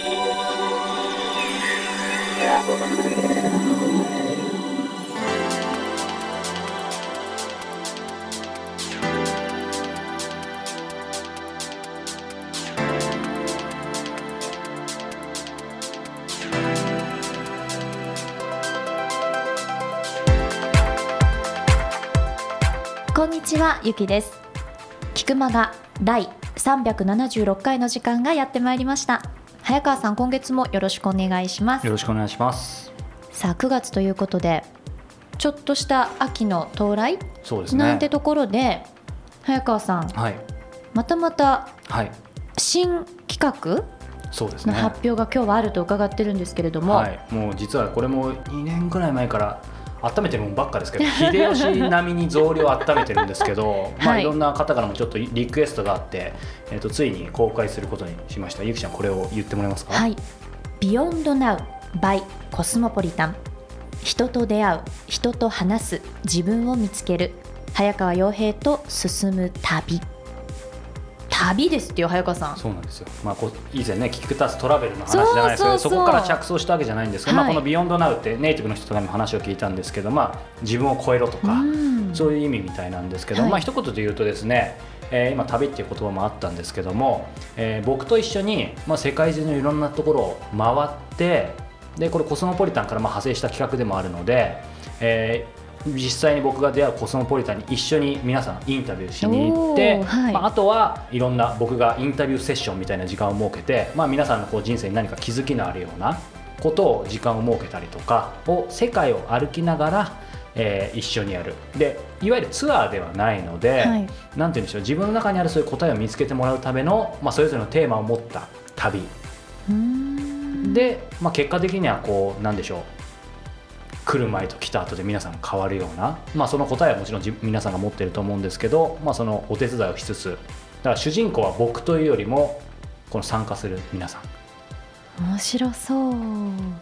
こんにちはゆきです。菊間が第376回の時間がやってまいりました。早川さん今月もよろしくお願いしますよろしくお願いします。さあ9月ということでちょっとした秋の到来？そうですね。なんてところで、早川さんはいまたまたはい新企画そうですね。の発表が今日はあると伺ってるんですけれども、はい。もう実はこれも2年くらい前から温めてるもんばっかですけど、秀吉並みに増量温めてるんですけど、まはい。あいろんな方からもちょっとリクエストがあって、えっ、とついに公開することにしました。ゆきちゃんこれを言ってもらえますか？はい「ビヨンドナウ by コスモポリタン」人と出会う人と話す自分を見つける。早川洋平と進む旅旅ですってよ早川さん。そうなんですよ、まあ、こう以前ね、キクタストラベルの話じゃないですけど、そこから着想したわけじゃないんですけど、はい。まあ、この「ビヨンドナウってネイティブの人とかにも話を聞いたんですけど、まあ、自分を超えろとか、うん。そういう意味みたいなんですけど、はい。まあ一言で言うとですね、えー今旅っていう言葉もあったんですけども、えー僕と一緒に、まあ、世界中のいろんなところを回ってでこれコスモポリタンからまあ派生した企画でもあるので、えー実際に僕が出会うコスモポリタンに一緒に皆さんインタビューしに行って、はい。まあ、あとはいろんな僕がインタビューセッションみたいな時間を設けて、まあ、皆さんのこう人生に何か気づきのあるようなことを時間を設けたりとかを世界を歩きながら、えー一緒にやる。でいわゆるツアーではないので、はい。なんて言うんでしょう自分の中にあるそういう答えを見つけてもらうための、まあ、それぞれのテーマを持った旅。で、まあ、結果的にはこうなんでしょう来る前と来た後で皆さん変わるような、まあ、その答えはもちろん自皆さんが持ってると思うんですけど、まあ、そのお手伝いをしつつだから主人公は僕というよりもこの参加する皆さん。面白そう。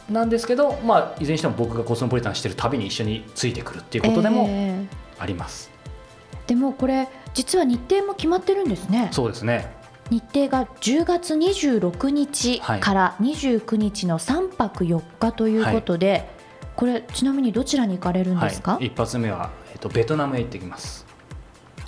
なんですけど、まあ、いずれにしても僕がコスモポリタンしてる旅に一緒についてくるっていうことでもえあります、ーでもこれ実は日程も決まってるんですね。そうですね。日程が10月26日はい。から29日の3泊4日ということで、これちなみにどちらに行かれるんですか、はい、一発目は、えっと、ベトナムへ行ってきます。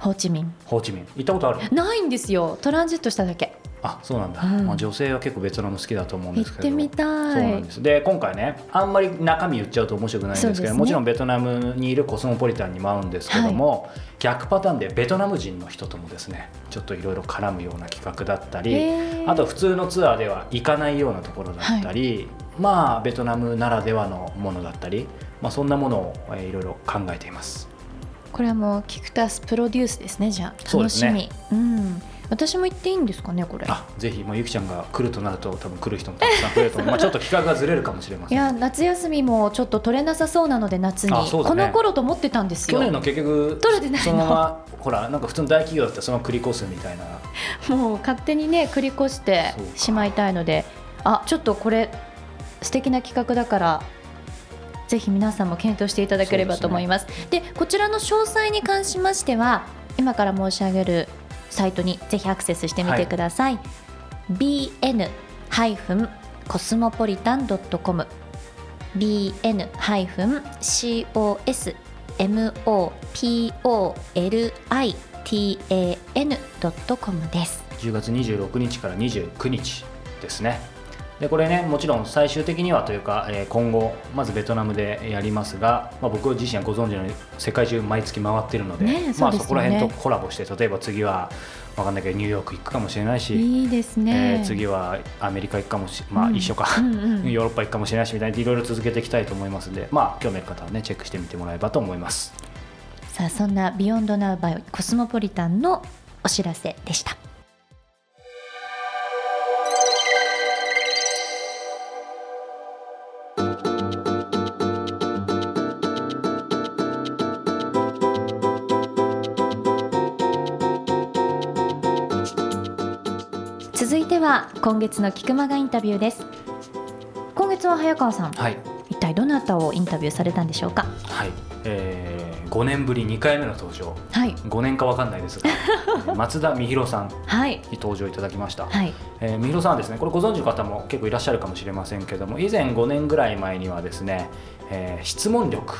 ホーチミン。ホーチミン。行ったことある？ないんですよ。トランジットしただけ。あそうなんだ、うん。まあ、女性は結構ベトナム好きだと思うんですけど。てみたい。そうなんです。で今回ねあんまり中身言っちゃうと面白くないんですけどね。もちろんベトナムにいるコスモポリタンにも合うんですけども、逆パターンでベトナム人の人ともですねちょっといろいろ絡むような企画だったり、あと普通のツアーでは行かないようなところだったり、まあベトナムならではのものだったり、まあ、そんなものを、えーいろいろ考えています。これはもうキクタスプロデュースですねじゃあ。楽しみ。うん。私も行っていいんですかねこれ。あぜひ、まあ、ゆきちゃんが来るとなると多分来る人もたくさん増えると思う。まあちょっと企画がずれるかもしれまいせん。や夏休みもちょっと取れなさそうなので夏に、ね。この頃と思ってたんですよ。去年の結局取れてないの。そのままほらなんか普通の大企業だったらそのまま繰り越すみたいな。もう勝手にね繰り越してしまいたいので。あちょっとこれ素敵な企画だからぜひ皆さんも検討していただければと思います。でこちらの詳細に関しましては今から申し上げるサイトにぜひアクセスしてみてください、bn- コスモポリタン .com bn-cosmopolitan.com です。10月26日から29日ですねでこれねもちろん最終的にはというか、えー今後まずベトナムでやりますが、まあ、僕自身はご存知のように世界中毎月回ってるので,、ねそねまあ、そこら辺とコラボして例えば次は分かんないけどニューヨーク行くかもしれないし、いいですえね、ー次はアメリカ行くかもしまあうん。一緒か、うんうん。ヨーロッパ行くかもしれないしみたいないろいろ続けていきたいと思いますのでまあ興味ある方はねチェックしてみてもらえばと思います。さあそんな「ビヨンドナウバイコスモポリタン」のお知らせでしたは今月の菊間がインタビューです。今月は早川さんはい。一体どなたをインタビューされたんでしょうか？はい。えー、5年ぶり2回目の登場。はい。5年か分かんないですが えー松田美弘さんはい。に登場いただきました、はい。えー、美弘さんはですねこれご存知の方も結構いらっしゃるかもしれませんけども以前5年ぐらい前にはですね、えー質問力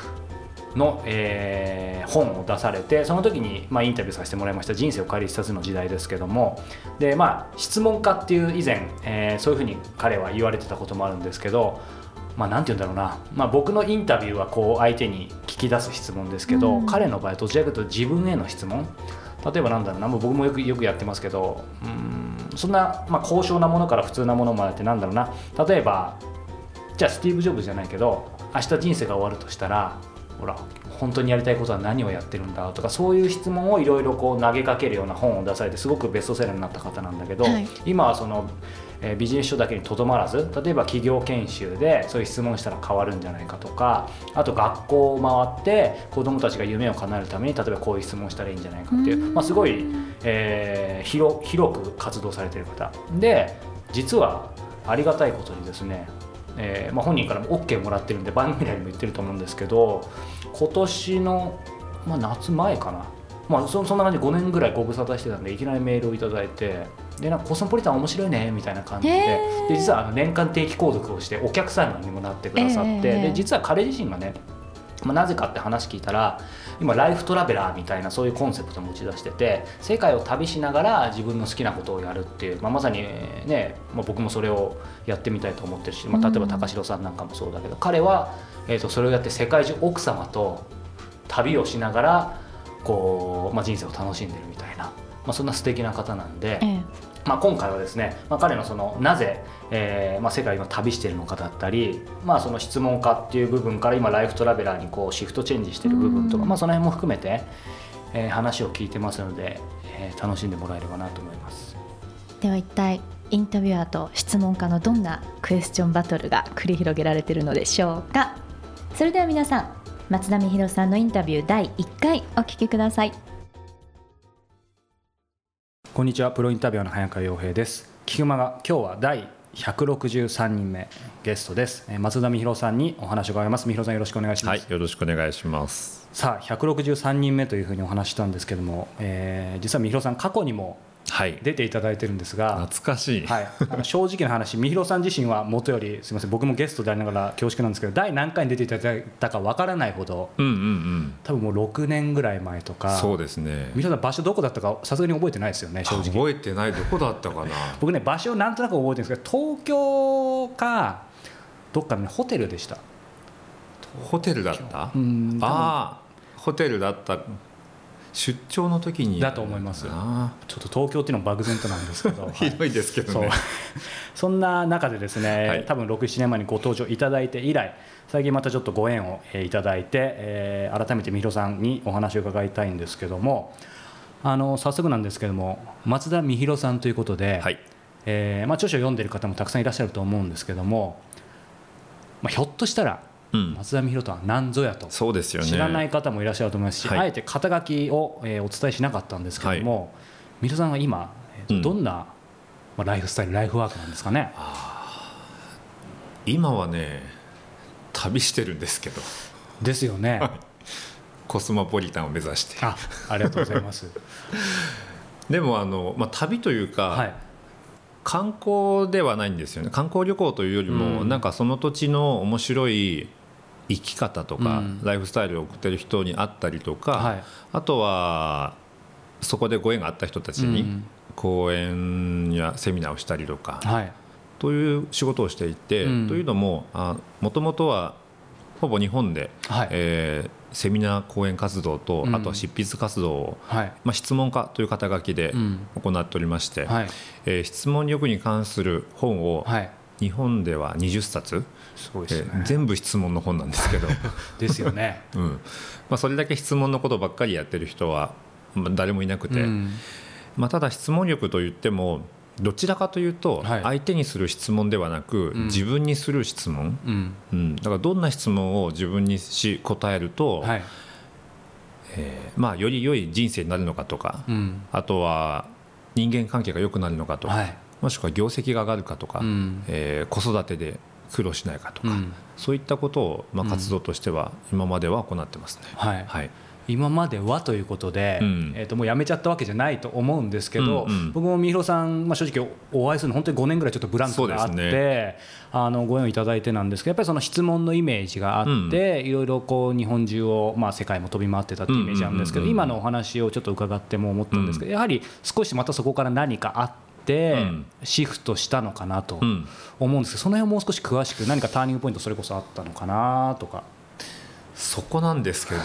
の、えー本を出されてその時に、まあ、インタビューさせてもらいました「人生を変える一冊の時代」ですけども。で、まあ、質問家っていう以前、えーそういうふうに彼は言われてたこともあるんですけどまあ、なんて言うんだろうな、まあ、僕のインタビューはこう相手に聞き出す質問ですけど、うん。彼の場合どちらかというと自分への質問。例えばなんだろうな。もう僕もよくよくやってますけどうーんそんな、まあ、高尚なものから普通なものまでってなんだろうな。例えばじゃあスティーブ・ジョブズじゃないけど明日人生が終わるとしたらほら本当にやりたいことは何をやってるんだとかそういう質問をいろいろこう投げかけるような本を出されてすごくベストセラーになった方なんだけど、はい。今はその、えービジネス書だけにとどまらず例えば企業研修でそういう質問したら変わるんじゃないかとかあと学校を回って子どもたちが夢を叶えるために例えばこういう質問したらいいんじゃないかっていう、まあ、すごい、えー広広く活動されている方。で実はありがたいことにですねえーまあ、本人からも OK もらってるんで番組内にも言ってると思うんですけど今年の、まあ、夏前かな、まあ、そそんな感じで5年ぐらいご無沙汰してたんでいきなりメールをいただいてでなんかコスモポリタン面白いねみたいな感じでで実はあの年間定期購読をしてお客さんにもなってくださって、ええ。で実は彼自身がねまあ、なぜかって話聞いたら今ライフトラベラーみたいなそういうコンセプトも打ち出してて世界を旅しながら自分の好きなことをやるっていう、まあ、まさにね、まあ、僕もそれをやってみたいと思ってるし、まあ、例えば高城さんなんかもそうだけど、彼は、えー、とそれをやって世界中奥様と旅をしながらこう、まあ、人生を楽しんでるみたいな、まあ、そんな素敵な方なんで。ええまあ、今回はですね、まあ、彼のそのなぜ、えーまあ、世界を今旅しているのかだったり、まあ、その質問家っていう部分から今ライフトラベラーにこうシフトチェンジしている部分とか、うんまあ、その辺も含めて、えー話を聞いてますので、えー楽しんでもらえればなと思います。では一体インタビュアーと質問家のどんなクエスチョンバトルが繰り広げられているのでしょうか。それでは皆さん松田美弘さんのインタビュー第1回お聞きくださいこんにちは。プロインタビュアーの早川洋平です。菊間が今日は第163人目ゲストです。えー松田美弘さんにお話を伺います。美弘さんよろしくお願いします、はい、よろしくお願いします。さあ163人目というふうにお話ししたんですけども、えー実は美弘さん過去にもはい、出ていただいてるんですが懐かしい。はい、あの正直な話、美弘さん自身はもとより、すみません、僕もゲストでありながら恐縮なんですけど、第何回に出ていただいたかわからないほど、うんうんうん。多分もう6年ぐらい前とか、そうですね美。弘さん、場所どこだったか、さすがに覚えてないですよね、正直。覚えてないどこだったかな。僕ね、場所なんとなく覚えてるんですけど、東京か、どっかの、ね、ホテルでした。ホテルだった？うんああ、ホテルだった。出張の時に。だと思いますあちょっと東京っていうのも漠然となんですけど、ひどいですけどそうね。そんな中でですね、はい多分6、7年前にご登場いただいて以来、最近またちょっとご縁をえーいただいて、えー改めて美弘さんにお話を伺いたいんですけども、あの早速なんですけども、松田美弘さんということで、はい。えーまあ、著書を読んでいる方もたくさんいらっしゃると思うんですけども、まあ、ひょっとしたら、うん。松田美弘とは何ぞやと。そうですよね。知らない方もいらっしゃると思いますし、はいあえて肩書きを、えーお伝えしなかったんですけども、美弘さんは今、えどんな、まあ、ライフスタイルライフワークなんですかね？今はね。旅してるんですけど。ですよね。コスモポリタンを目指して。あ、ありがとうございます。でも、あの、まあ、旅というか。はい。観光ではないんですよね観光旅行というよりも、うんなんかその土地の面白い生き方とか、うんライフスタイルを送ってる人に会ったりとか、はいあとはそこでご縁があった人たちにうん講演やセミナーをしたりとか、はい。という仕事をしていて、うんというのももともとはほぼ日本で、はい。えーセミナー講演活動と、うんあとは執筆活動を、はい。まあ、質問家という肩書きでうん行っておりまして、はい。えー質問力に関する本をはい。日本では20冊、すごいえですね。ー全部質問の本なんですけど、ですよね。うんまあ、それだけ質問のことばっかりやってる人は、まあ、誰もいなくて、うんまあ、ただ質問力といってもどちらかというとはい相手にする質問ではなく、うん自分にする質問、うん。うん、だからどんな質問を自分にし答えると、はい。えーまあ、より良い人生になるのかとか、うん。あとは人間関係が良くなるのかとか、はい。もしくは業績が上がるかとか、うん。えー子育てで苦労しないかとか、うん。そういったことを、まあ、活動としては今までは行ってますね。はい。はい。今まではということで、うん。えー、ともうやめちゃったわけじゃないと思うんですけど、うんうん。僕も三広さん、まあ、正直お会いするの本当に5年ぐらいちょっとブランクがあって、そうですあのご縁をいただいてなんですけどやっぱりその質問のイメージがあって、いろいろこう日本中を、まあ、世界も飛び回ってたっていうイメージなんですけど、うんうんうんうん。今のお話をちょっと伺っても思ったんですけど、やはり少しまたそこから何かあって。うんシフトしたのかなとうん思うんですけど、その辺をもう少し詳しく何かターニングポイントそれこそあったのかなとか。そこなんですけど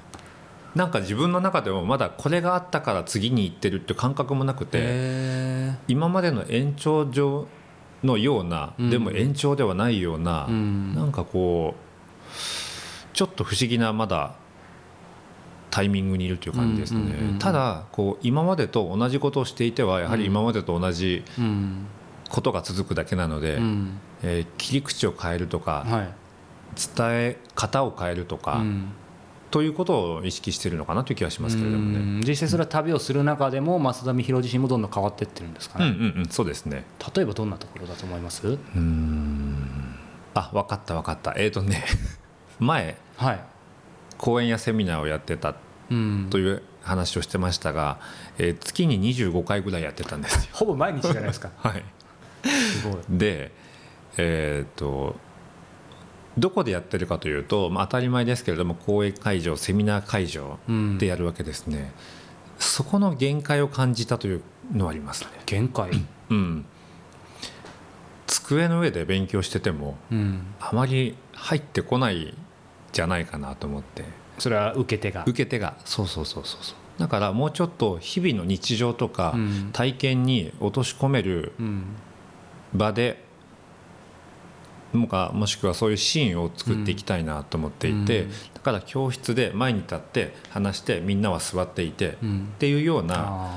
なんか自分の中でもまだこれがあったから次に行ってるって感覚もなくてへ今までの延長上のような、うんでも延長ではないような、うんなんかこうちょっと不思議なまだタイミングにいるという感じですね、ただこう今までと同じことをしていてはやはり今までと同じことが続くだけなので、うん。えー切り口を変えるとか、はい。伝え方を変えるとか、うん。ということを意識しているのかなという気がしますけれどもね。うん。実際それは旅をする中でも増田美弘自身もどんどん変わっていってるんですかうんね、うんうん、そうですね。例えばどんなところだと思います？うーん。あ、分かった分かった。えっ、とね、前。はい、講演やセミナーをやってたうん。という話をしてましたが、えー月に25回ぐらいやってたんですよ。ほぼ毎日じゃないですか。はい。すごい。で、えっ、と。どこでやってるかというと、まあ、当たり前ですけれども講演会場セミナー会場うん。でやるわけですね、そこの限界を感じたというのはありますね、限界、うん、机の上で勉強しててもうん、あまり入ってこないじゃないかなと思って。それは受け手が。受け手が。そうそうそうそうそう。だからもうちょっと日々の日常とかうん。体験に落とし込めるうん。場でもかもしくはそういうシーンを作っていきたいなと思っていて、うん。だから教室で前に立って話してみんなは座っていて、うん。っていうような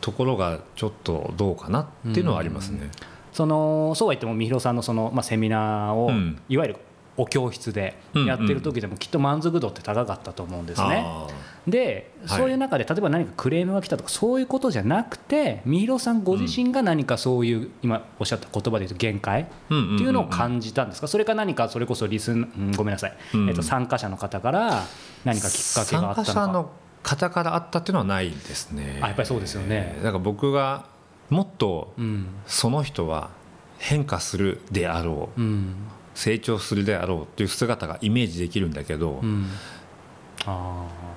ところがちょっとどうかなっていうのはありますね。そのそうは言っても三弘さんのその、まあ、セミナーを、うん。いわゆるお教室でやってる時でもきっと満足度って高かったと思うんですね。あで、はい。そういう中で例えば何かクレームが来たとかそういうことじゃなくて三弘さんご自身が何かそういう、今おっしゃった言葉で言うと限界っていうのを感じたんですか、それか何かそれこそリスン、うんごめんなさい、うん。えっと参加者の方から何かきっかけがあったのか。参加者の方からあったっていうのはないですね。あやっぱりそうですよね。だから僕がもっとうん。その人は変化するであろう、うん成長するであろうという姿がイメージできるんだけど、うん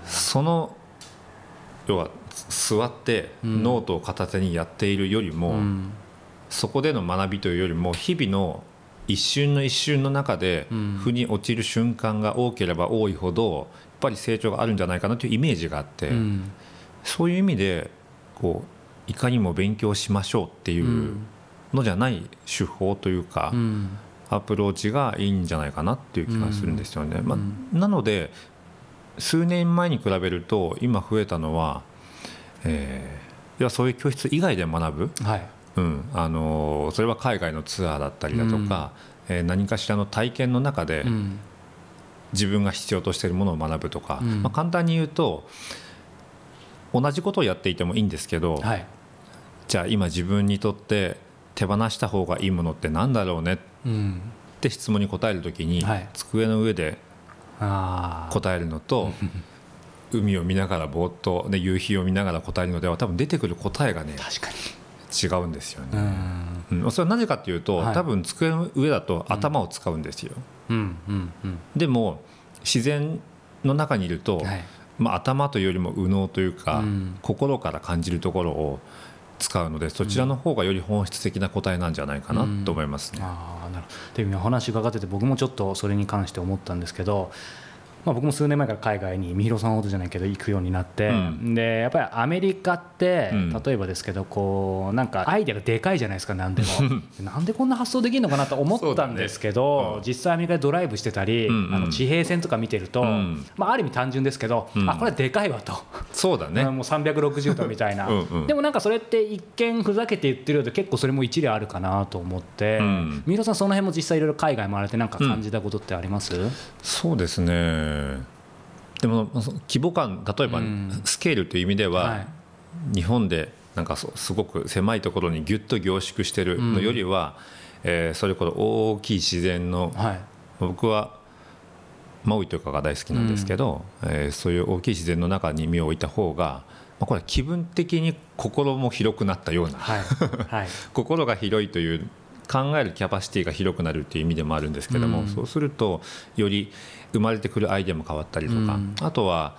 その要は座ってノートを片手にやっているよりも、うんそこでの学びというよりも日々の一瞬の一瞬の中で腑に落ちる瞬間が多ければ多いほどやっぱり成長があるんじゃないかなというイメージがあって、うんそういう意味でこういかにも勉強しましょうっていうのじゃない手法というか、うんアプローチがいいんじゃないかなっていう気がするんですよね。まうん。あ、なので数年前に比べると今増えたのは、えーいやそういう教室以外で学ぶ、はい。うん。あのーそれは海外のツアーだったりだとか、えー何かしらの体験の中でうん。自分が必要としているものを学ぶとか、うん。まあ、簡単に言うと同じことをやっていてもいいんですけど、はい。じゃあ今自分にとって手放した方がいいものって何だろうね？っうんて質問に答えるときに、はい。机の上で答えるのと 海を見ながらぼーっと、ね、夕日を見ながら答えるのでは多分出てくる答えがね違うんですよね、ん。うん。それはなぜかというと、はい。多分机の上だと頭を使うんですよ、うんうんうん。でも自然の中にいると、はい。まあ、頭というよりも右脳というか、うん。心から感じるところを使うのでそちらの方がより本質的な答えなんじゃないかなと思いますね。ああなるほどで今お話伺ってて僕もちょっとそれに関して思ったんですけど、まあ、僕も数年前から海外に三広さんほどじゃないけど行くようになって、うん。でやっぱりアメリカって、うん。例えばですけどこうなんかアイデアがでかいじゃないですか何でも。なんでこんな発想できるのかなと思ったんですけど、ねうん。実際アメリカでドライブしてたり、うんうん。あの地平線とか見てると、うん。まあ、ある意味単純ですけど、うん。あこれはでかいわと。そうだね、もう360度みたいな。うんうん。でもなんかそれって一見ふざけて言ってるようで結構それも一理あるかなと思って、うん。三浦さんその辺も実際いろいろ海外回られてなんか感じたことってあります、そうですねでも規模感例えばうん。スケールという意味では、はい。日本でなんかすごく狭いところにぎゅっと凝縮してるのよりは、えーそれこそ大きい自然のはい。僕はマウイとかが大好きなんですけど、えーそういう大きい自然の中に身を置いた方が、まあ、これは気分的に心も広くなったような、はい。はい。心が広いという考えるキャパシティが広くなるっていう意味でもあるんですけども、うん。そうするとより生まれてくるアイデアも変わったりとか、うん。あとは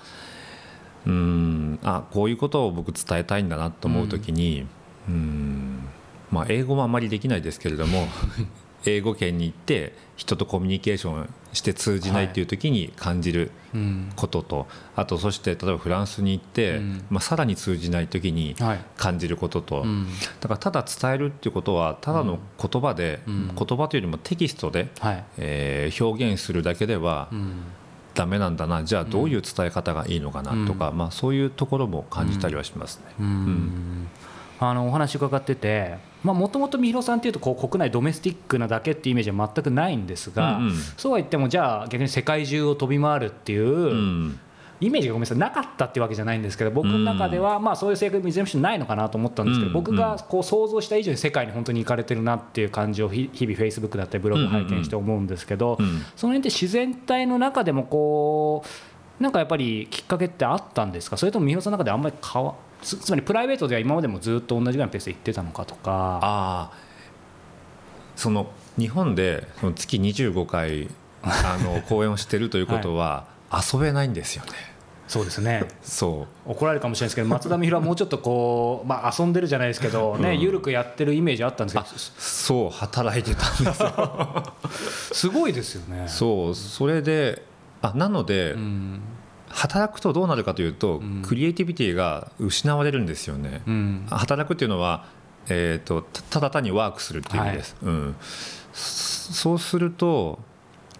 うーんあこういうことを僕伝えたいんだなと思う時に、うーんまあ、英語もあまりできないですけれども 英語圏に行って人とコミュニケーションして通じないっていう時に感じるうんことと、あとそして例えばフランスに行って、うん。まあ、さらに通じない時にはい。感じることと、うん。だからただ伝えるっていうことはただの言葉で、うん。言葉というよりもテキストで、はい。えー表現するだけではうん。ダメなんだなじゃあどういう伝え方がいいのかなとか、まあ、そういうところも感じたりはしますね。うんあのお話伺っててもともと三浦さんっていうとこう国内ドメスティックなだけっていうイメージは全くないんですが、うんうん。そうは言ってもじゃあ逆に世界中を飛び回るっていう、うん。イメージがごめんなさいなかったっていうわけじゃないんですけど僕の中ではまあそういう性格もいずれにしないのかなと思ったんですけど、うん僕がこう想像した以上に世界に本当に行かれてるなっていう感じをひ日々フェイスブックだったりブログ拝見して思うんですけど、うんその辺って自然体の中でもこうなんかやっぱりきっかけってあったんですか？それとも三浦さんの中であんまり変わつつまりプライベートでは今までもずっと同じぐらいのペースで行ってたのかとか。ああその日本でその月25回 あの公演をしてるということは遊べないんですよね。そうですね。そう。怒られるかもしれないですけど松田美弘はもうちょっとこう、まあ、遊んでるじゃないですけどね、うん。緩くやってるイメージあったんですけどそう働いてたんですよ。すごいですよね。そうそれであなので、うん働くとどうなるかというと、うん。クリエイティビティが失われるんですよね、うん。働くっていうのは、えー、とたただ単にワークするっていう意味です、うん、そそうすると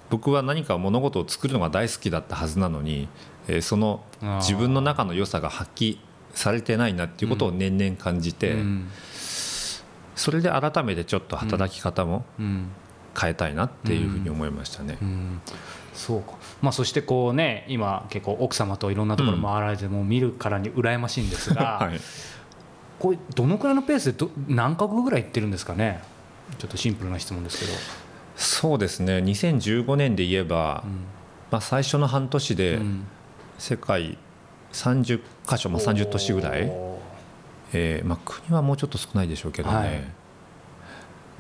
僕は何か物事を作るのが大好きだったはずなのに、えーその自分の中の良さが発揮されてないなっていうことを年々感じて、うん。それで改めてちょっと働き方もうん。変えたいなっていうふうに思いましたね。うんそうか、まあ、そしてこうね今結構奥様といろんなところ回られて、もう見るからに羨ましいんですが、はい。これどのくらいのペースでど何カ国ぐらい行ってるんですかね？ちょっとシンプルな質問ですけど、そうですね。2015年で言えば、まあ、最初の半年でうん。世界30箇所、まあ、30都市ぐらい、おえーまあ、国はもうちょっと少ないでしょうけどね、はい。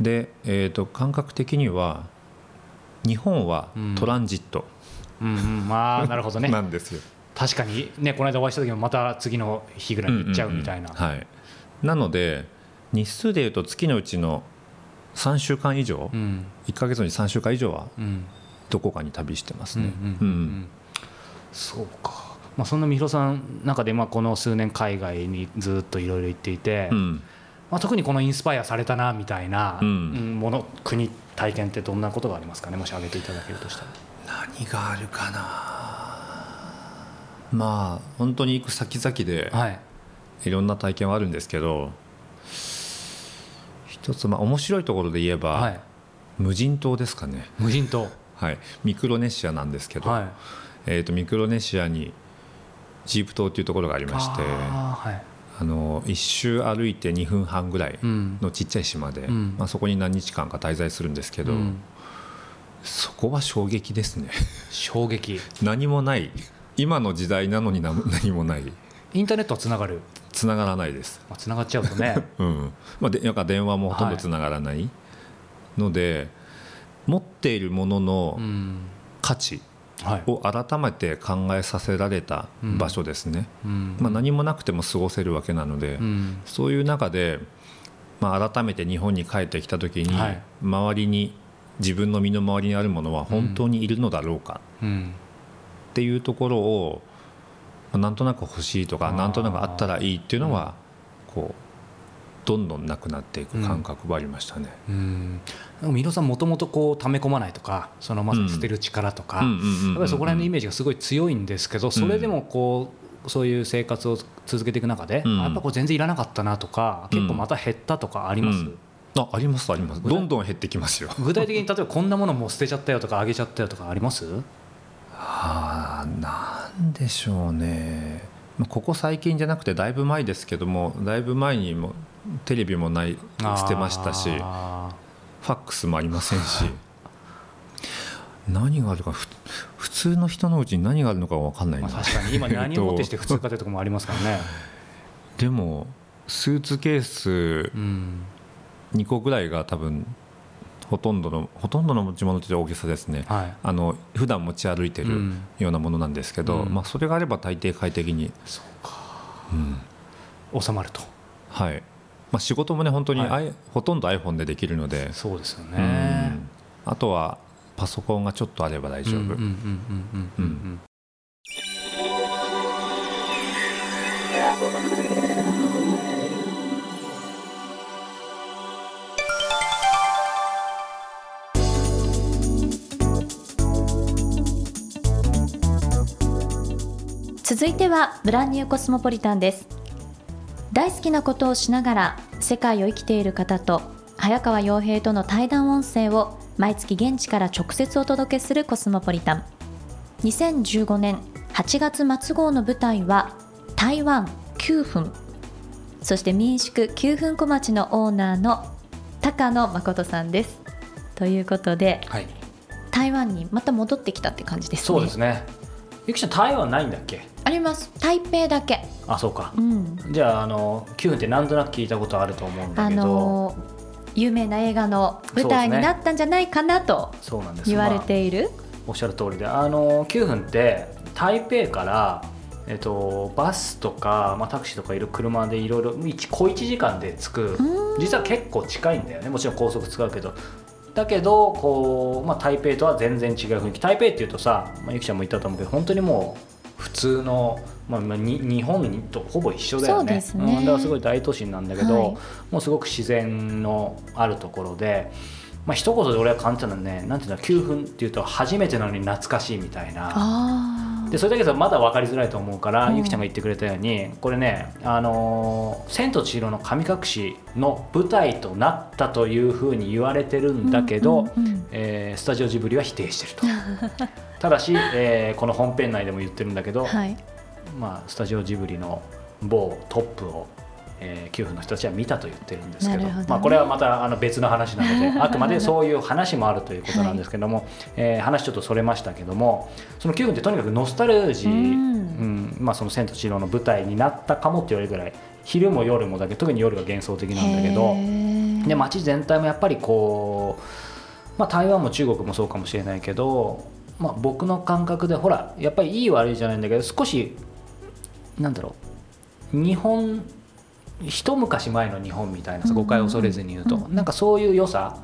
で、えー、と感覚的には日本はうん。トランジット。ーうんうん、まあ なるほどね。なんですよ、確かにねこの間お会いした時もまた次の日ぐらいに行っちゃうみたいな、んんんはい、なので日数でいうと月のうちの3週間以上、うん。1か月に3週間以上はうん。どこかに旅してますね。うんうんうんうん。そうか、まあ、そんな三浦さんの中でまあこの数年海外にずっといろいろ行っていて、うんまあ、特にこのインスパイアされたなみたいな、うん。うんもの国体験ってどんなことがありますかね？もし挙げていただけるとしたら。何があるかな？まあ本当に行く先々ではい。いろんな体験はあるんですけど一つまあ面白いところで言えば、はい、無人島ですかね、無人島、はい、ミクロネシアなんですけど、はい、えー、とミクロネシアにジープ島っていうところがありましてああーはいの一周歩いて2分半ぐらいうん。のちっちゃい島で、うん。まあ、そこに何日間か滞在するんですけど、うん。そこは衝撃ですね。衝撃。何もない。今の時代なのにな 何もない。インターネットはつながる、繋がらないです、まあ、つながっちゃうとね。うん。まあ、でなんか電話もほとんど繋がらないので、持っているもののうん。価値。はいを改めて考えさせられた場所ですね、うん。まあ、何もなくても過ごせるわけなので、うん。そういう中で、まあ、改めて日本に帰ってきた時に、はい。周りに自分の身の回りにあるものは本当にいるのだろうかうん。っていうところを、まあなんとなく欲しいとかなんとなくあったらいいっていうのは、こうどんどんなくなっていく感覚はありましたね。うん。でも三浦さんもともとこう溜め込まないとかそのまさに捨てる力とか、うんうんうんうんうんやっぱりそこら辺のイメージがすごい強いんですけどそれでもこうそういう生活を続けていく中で、うん。あやっぱこう全然いらなかったなとか結構また減ったとかあります、うん。あありますあります。どんどん減ってきますよ。具体的に例えばこんなものもう捨てちゃったよとかあげちゃったよとかあります？はあなんでしょうね、まあ、ここ最近じゃなくてだいぶ前ですけどもだいぶ前にもテレビもない捨てましたしあファックスもありませんし。何があるかふ普通の人のうちに何があるのか分かんないな、まあ、確かに。今何をもってして普通かというところもありますからね。でもスーツケースうん。2個ぐらいが多分ほとんどのほとんどの持ち物という大げさですね、はい。あの普段持ち歩いてるうん。ようなものなんですけど、うん。まあ、それがあれば大抵快適に、そうか。うん。収まると。はい。まあ、仕事もね本当に、は I- ほとんど iPhone でできるので、そうですようね。ん。あとはパソコンがちょっとあれば大丈夫、続いてはブランニューコスモポリタンです。大好きなことをしながら世界を生きている方と早川洋平との対談音声を毎月現地から直接お届けするコスモポリタン。2015年8月末号の舞台は台湾9分。そして民宿9分小町のオーナーの高野誠さんです。ということではい。台湾にまた戻ってきたって感じですね。そうですね。ゆきちゃん台湾ないんだっけ？あります台北だけあそうか。うんじゃああの9分ってなんとなく聞いたことあると思うんだあけど、のー有名な映画の舞台になったんじゃないかなとそうなんです。言われまあている、おっしゃる通りで、あの9分って台北からえっとバスとかまあタクシーとかいる車でいろいろ一小1時間で着く。実は結構近いんだよね。もちろん高速使うけど。だけどこう、まあ、台北とは全然違う雰囲気台北っていうとさ、まあ、ゆきちゃんも言ったと思うけど本当にもう普通の、まあ、日本とほぼ一緒だよね。そうですね。ん、だからすごい大都市なんだけど、はい。もうすごく自然のあるところで、まあ一言で俺は感じたのはねなんていうの9分っていうと初めてなのに懐かしいみたいな。あでそれだけどまだ分かりづらいと思うから、うん。ゆきちゃんが言ってくれたようにこれね「あのー千と千尋の神隠し」の舞台となったというふうに言われてるんだけど、うんうんうんえースタジオジブリは否定してると。ただし、えーこの本編内でも言ってるんだけど、はい。まあ、スタジオジブリの某トップを、えー、給付の人たちは見たと言ってるんですけどねまあ、これはまたあの別の話なので あくまでそういう話もあるということなんですけども、えー話ちょっとそれましたけどもその9分ってとにかくノスタルジー、ううんんまあ、その「千と千尋」の舞台になったかもって言われるぐらい昼も夜もだけど特に夜が幻想的なんだけど。で街全体もやっぱりこう、まあ、台湾も中国もそうかもしれないけど、まあ、僕の感覚でほらやっぱりいい悪いじゃないんだけど少しなんだろう日本一昔前の日本みたいなさ誤解を恐れずに言うと、うんなんかそういう良さ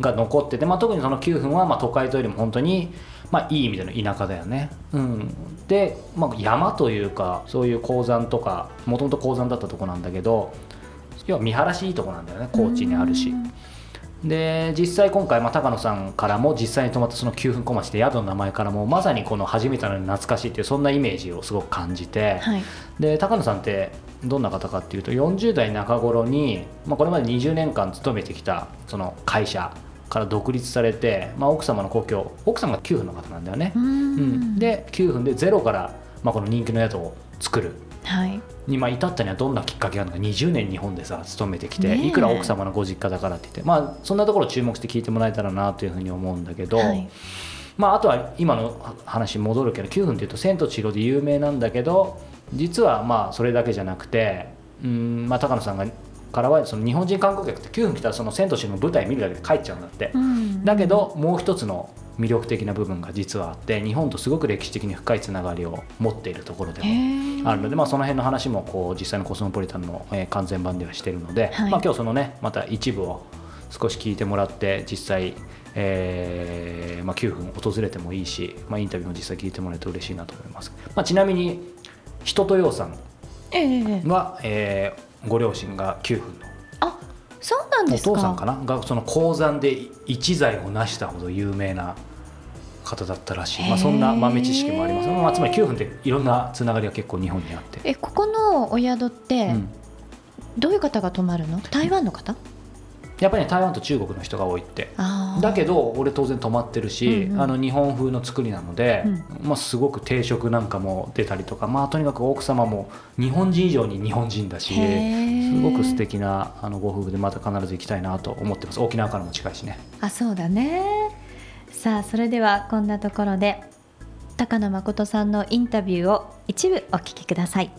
が残ってて、まあ、特にその9分はまあ都会というよりも本当に、まあ、いい意味での田舎だよね。うん、で、まあ、山というかそういう鉱山とかもともと鉱山だったとこなんだけど要は見晴らしいいとこなんだよね高知にあるし。で実際今回、まあ、高野さんからも実際に泊まったその9分小町で宿の名前からもまさにこの初めてなのに懐かしいっていうそんなイメージをすごく感じて、はい。で高野さんってどんな方かっていうと40代中頃に、まあ、これまで20年間勤めてきたその会社から独立されて、まあ、奥様の故郷奥様が9分の方なんだよね。ううん。ん。で9分でゼロから、まあ、この人気の宿を作る。はい。にまあ至ったにはどんなきっかけがあるのか。20年日本でさ勤めてきて、いくら奥様のご実家だからって言ってまあそんなところを注目して聞いてもらえたらなというふうに思うんだけど、はい。まあ、あとは今の話に戻るけど9分っていうと「千と千尋」で有名なんだけど実はまあそれだけじゃなくてうん、まあ、高野さんがからはその日本人観光客って9分来たらその「千と千尋」の舞台見るだけで帰っちゃうんだって。うん。だけどもう一つの魅力的な部分が実はあって日本とすごく歴史的に深いつながりを持っているところでもあるので、まあ、その辺の話もこう実際のコスモポリタンの、えー完全版ではしてるので、はい。まあ、今日そのねまた一部を少し聞いてもらって実際、えーまあ、9分訪れてもいいし、まあ、インタビューも実際聞いてもらえると嬉しいなと思います、まあ、ちなみに人とようさんええは、えーご両親が9分の。あそうなんおですか？父さんかな？がその鉱山で一財を成したほど有名な方だったらしい、まあ、そんな豆知識もあります、まあ、つまり9分っていろんなつながりが結構日本にあって、えここのお宿ってうん。どういう方が泊まるの？台湾の方？やっぱり、ね、台湾と中国の人が多いって。だけど俺当然泊まってるし、うんうん。あの日本風の作りなので、まあ、すごく定食なんかも出たりとか、まあ、とにかく奥様も日本人以上に日本人だしすごく素敵なあのご夫婦でまた必ず行きたいなと思ってます。沖縄からも近いしね。あそうだね。さあそれではこんなところで高野誠さんのインタビューを一部お聞きください。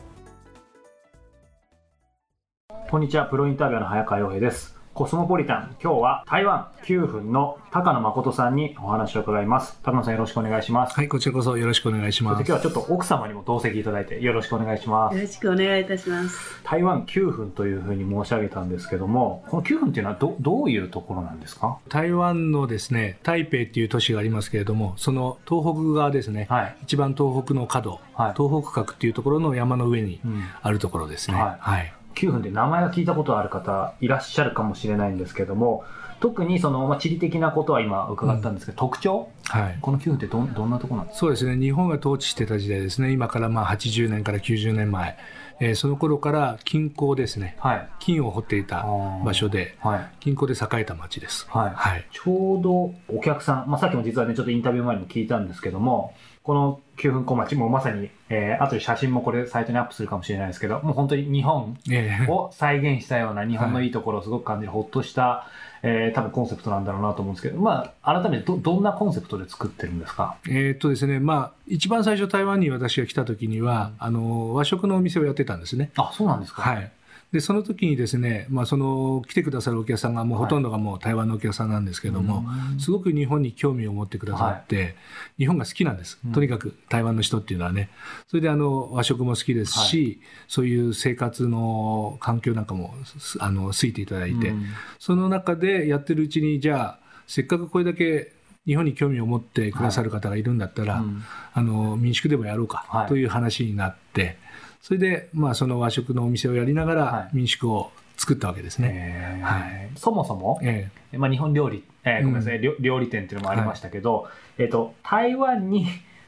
こんにちは。プロインタビュアーの早川洋平ですコスモポリタン。今日は台湾9分の高野誠さんにお話を伺います。高野さんよろしくお願いします、はい、こちらこそよろしくお願いします。今日はちょっと奥様にも同席いただいてよろしくお願いします。よろしくお願いいたします。台湾9分というふうに申し上げたんですけどもこの9分っていうのはどどういうところなんですか？台湾のですね、台北っていう都市がありますけれども、その東北側ですね、はい、一番東北の角、はい。東北角っていうところの山の上にうん。あるところですね。はい。はい。9分で名前が聞いたことある方いらっしゃるかもしれないんですけども特にその、まあ、地理的なことは今伺ったんですけど、特徴？はい。この9分ってどんどんなところなんですか？そうですね、日本が統治してた時代ですね、今からまあ80年から90年前、えーその頃から金鉱ですね、はい。金を掘っていた場所で、はい。金鉱で栄えた町です。はい。はい。ちょうどお客さん、まあ、さっきも実はね、ちょっとインタビュー前にも聞いたんですけども、この9分小町もまさに、えー、後で写真もこれサイトにアップするかもしれないですけど、もう本当に日本えーを再現したような日本のいいところをすごく感じるほっとした、えー、多分コンセプトなんだろうなと思うんですけど、まあ、改めてど、どんなコンセプトで作ってるんですか？えーっとですね、まあ、一番最初台湾に私が来た時には、あの、和食のお店をやってたんですね。あ、そうなんですか。はい。で、その時にですね、まあ、その、来てくださるお客さんがもうほとんどがもう台湾のお客さんなんですけども、すごく日本に興味を持ってくださって、日本が好きなんです。うん。とにかく台湾の人っていうのはね。それであの、和食も好きですし、そういう生活の環境なんかも、すあの、好いていただいて、うん。その中でやってるうちに、じゃあ、せっかくこれだけ日本に興味を持ってくださる方がいるんだったら、うん。あの民宿でもやろうかはい。という話になって、それで、まあ、その和食のお店をやりながはらい。民宿を作ったわけですね。えー。はい。そもそも、えまあ、日本料理、えーごめんなさい、料料理店っていうのもありましたけど、えっ、と、台湾に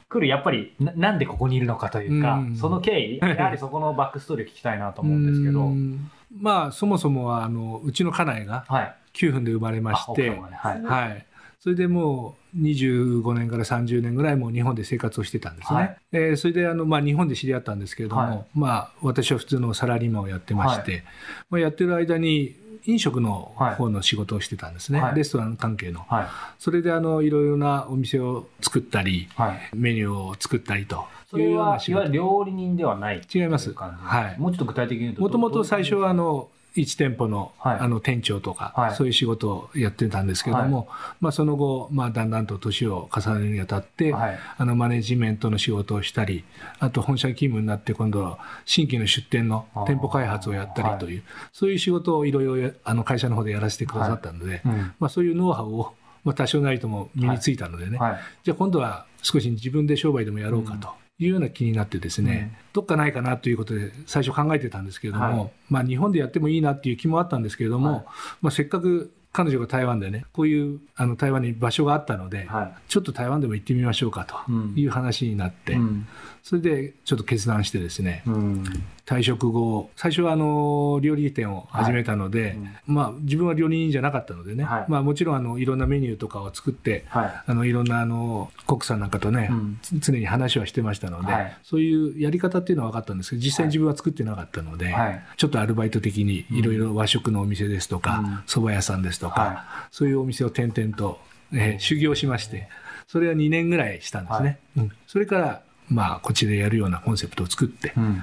来る、やっぱりな、なんでここにいるのかというか、うん。その経緯、やはりそこのバックストーリーを聞きたいなと思うんですけうど、ん。まあ、そもそもはあのうちの家内がはい。9分で生まれまあして、奥様がね。はい。はい、それでもう25年から30年ぐらいもう日本で生活をしてたんですね。はいえーそれであの、まあ、日本で知り合ったんですけれども、はいまあ、私は普通のサラリーマンをやってまして、まあ、やってる間に飲食の方の仕事をしてたんですね、はいレストラン関係の。はい。それであのいろいろなお店を作ったり、はい。メニューを作ったりとそれは、い。わゆる料理人ではない違いますはいもうちょっと具体的に言うと。もともと最初はあの、の1店舗の,、はい。あの店長とか、はい。そういう仕事をやってたんですけども、まあ、その後、まあ、だんだんと年を重ねるにあたって、はい。あのマネジメントの仕事をしたりあと本社勤務になって今度は新規の出店の店舗開発をやったりというそういう仕事をいろいろあの会社の方でやらせてくださったので、うん。まあ、そういうノウハウを、まあ、多少なりとも身についたのでね、はい。じゃあ今度は少し自分で商売でもやろうかというような気になってですね、どっかないかなということで最初考えてたんですけれども、はいまあ日本でやってもいいなっていう気もあったんですけれども、はいまあせっかく彼女が台湾でね、こういうあの台湾に場所があったので、はい。ちょっと台湾でも行ってみましょうかとうんいう話になって、うん。それでちょっと決断してですね、うん。退職後、最初はあの料理店を始めたので、まあ自分は料理人じゃなかったのでね、はい。まあもちろんあのいろんなメニューとかを作って、はい。あのいろんなあのコックさんなんかとね、うん。つ常に話はしてましたので、はい。そういうやり方っていうのは分かったんですけど実際に自分は作ってなかったので、はい。ちょっとアルバイト的にいろいろ和食のお店ですとうん。か蕎麦屋さんですとか、はそういうお店を転々と、えー修行しましてそれは2年ぐらいしたんですね、うん。それからまあこっちでやるようなコンセプトを作ってうん。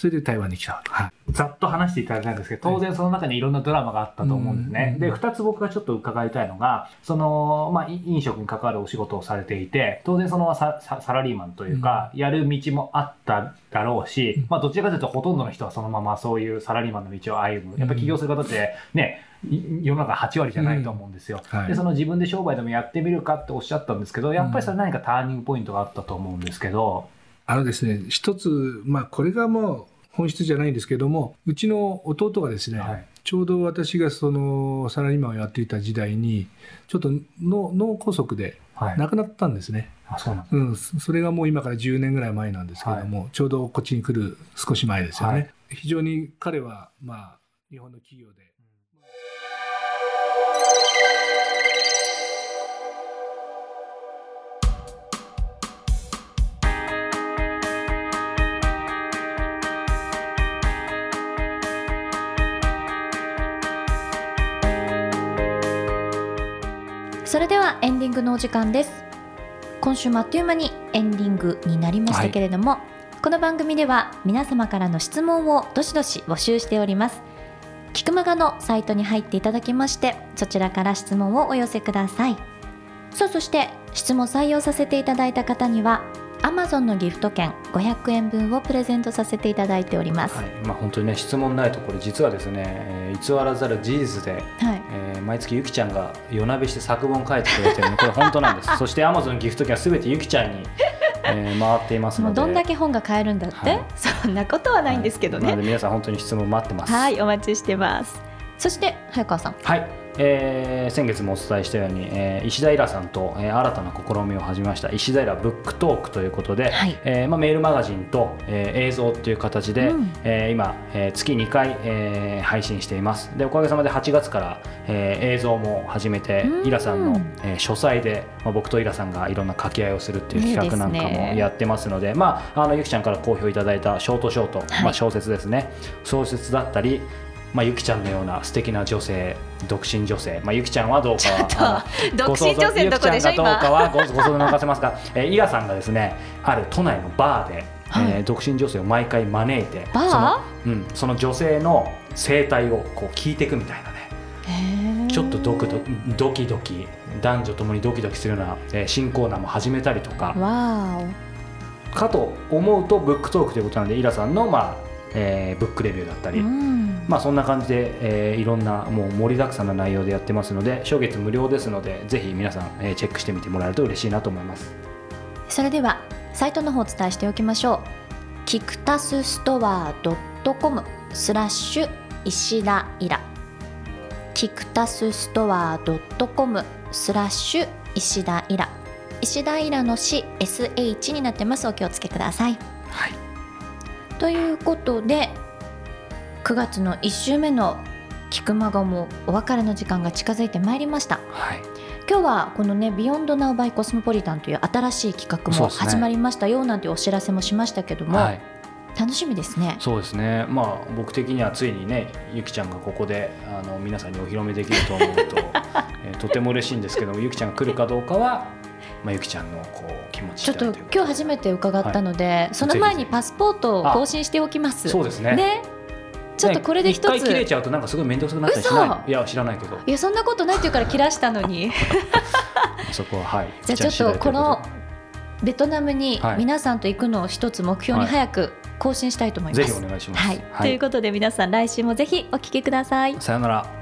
それで台湾に来た、はい。ざっと話していただいたんですけど、当然その中にいろんなドラマがあったと思うんですね。うんで、二つ僕がちょっと伺いたいのが、その、まあ、い飲食に関わるお仕事をされていて、当然そのサササラリーマンというか、やる道もあっただろうし、まあ、どちらかというとほとんどの人はそのままそういうサラリーマンの道を歩む。やっぱり起業する方ってね、い世の中8割じゃないと思うんですよ。はい。で、その自分で商売でもやってみるかっておっしゃったんですけど、やっぱりそれ何かターニングポイントがあったと思うんですけど、あのですね一つまあこれがもう本質じゃないんですけどもうちの弟がですね、はい。ちょうど私がそのサラリーマンをやっていた時代にちょっと脳脳梗塞ではい。亡くなったんですね、あ、そううん、そそれがもう今から10年ぐらい前なんですけども、ちょうどこっちに来る少し前ですよね、はい。非常に彼はまあ日本の企業でそれではエンディングのお時間です。今週もあっという間にエンディングになりましたけれども、この番組では皆様からの質問をどしどし募集しております。キクマガのサイトに入っていただきましてそちらから質問をお寄せください。さあそして質問採用させていただいた方には Amazon のギフト券500円分をプレゼントさせていただいております、はい。まあ、本当にね質問ないとこれ実はですね、えー偽らざる事実で、はい。えー毎月ゆきちゃんが夜なべして作文書いてくれてるの これ本当なんです。そして Amazon ギフト券は全てゆきちゃんに、えー回っていますので。もうどんだけ本が買えるんだって、はい。そんなことはないんですけどね、なので皆さん本当に質問待ってます。はいお待ちしてます。そして早川さん。はい、えー先月もお伝えしたように、えー石田イラさんと、えー新たな試みを始めました。石田イラブックトークということで、はい。えーまあ、メールマガジンと、えー映像という形で、うん。えー今、えー月2回、えー配信しています。でおかげさまで8月から、えー映像も始めて、うん。イラさんの、えー書斎で、まあ、僕とイラさんがいろんな掛け合いをするっていう企画なんかもやってますのでまあ、あのゆきちゃんから好評いただいたショートショート、はい。まあ、小説ですね。小説だったりまあ、ゆきちゃんのような素敵な女性独身女性、まあ、ゆきちゃんはどうかはあの独身女ゆきちゃんがどうか今はごご想像に任せますが、えー、イラさんがですねある都内のバーで、はい。えー独身女性を毎回招いてその,、うん、その女性の生態をこう聞いていくみたいなね。ちょっとドクドドキドキ男女ともにドキドキするような、えー新コーナーも始めたりとか。わかと思うとブックトークということなので衣良さんの、まあえーブックレビューだったーり、うんまあ、そんな感じで、えーいろんなもう盛りだくさんな内容でやってますので初月無料ですのでぜひ皆さん、えーチェックしてみてもらえると嬉しいなと思います。それではサイトの方をお伝えしておきましょう。キクタスストア .com スラッシュ石田衣良。キクタスストア .com スラッシュ石田イラ。石田イラの CSH になってます。お気をつけください。はい。ということで9月の1週目の菊間がもお別れの時間が近づいてまいりました。はい。今日はこのね「ビヨンドナウバイコスモポリタンという新しい企画も始まりましたよなんてお知らせもしましたけども、はい、楽しみですね。そうですね。まあ僕的にはついにねゆきちゃんがここであの皆さんにお披露目できると思うと、えーとても嬉しいんですけどもゆきちゃんが来るかどうかは、まあ、ゆきちゃんのこう気持ちちょっと今日初めて伺ったので、その前にパスポートを更新しておきます。そうですね。ねちょっとこれで一つ、ね切れちゃうとなんかすごい面倒くさくなったりしない？いや知らないけど。いやそんなことないっていうから切らしたのに。そこははい。じゃあちょっとこのベトナムにはい。皆さんと行くのを一つ目標にはい。早く更新したいと思います、ぜひお願いします。はい。ということで皆さん来週もぜひお聞きください。さよなら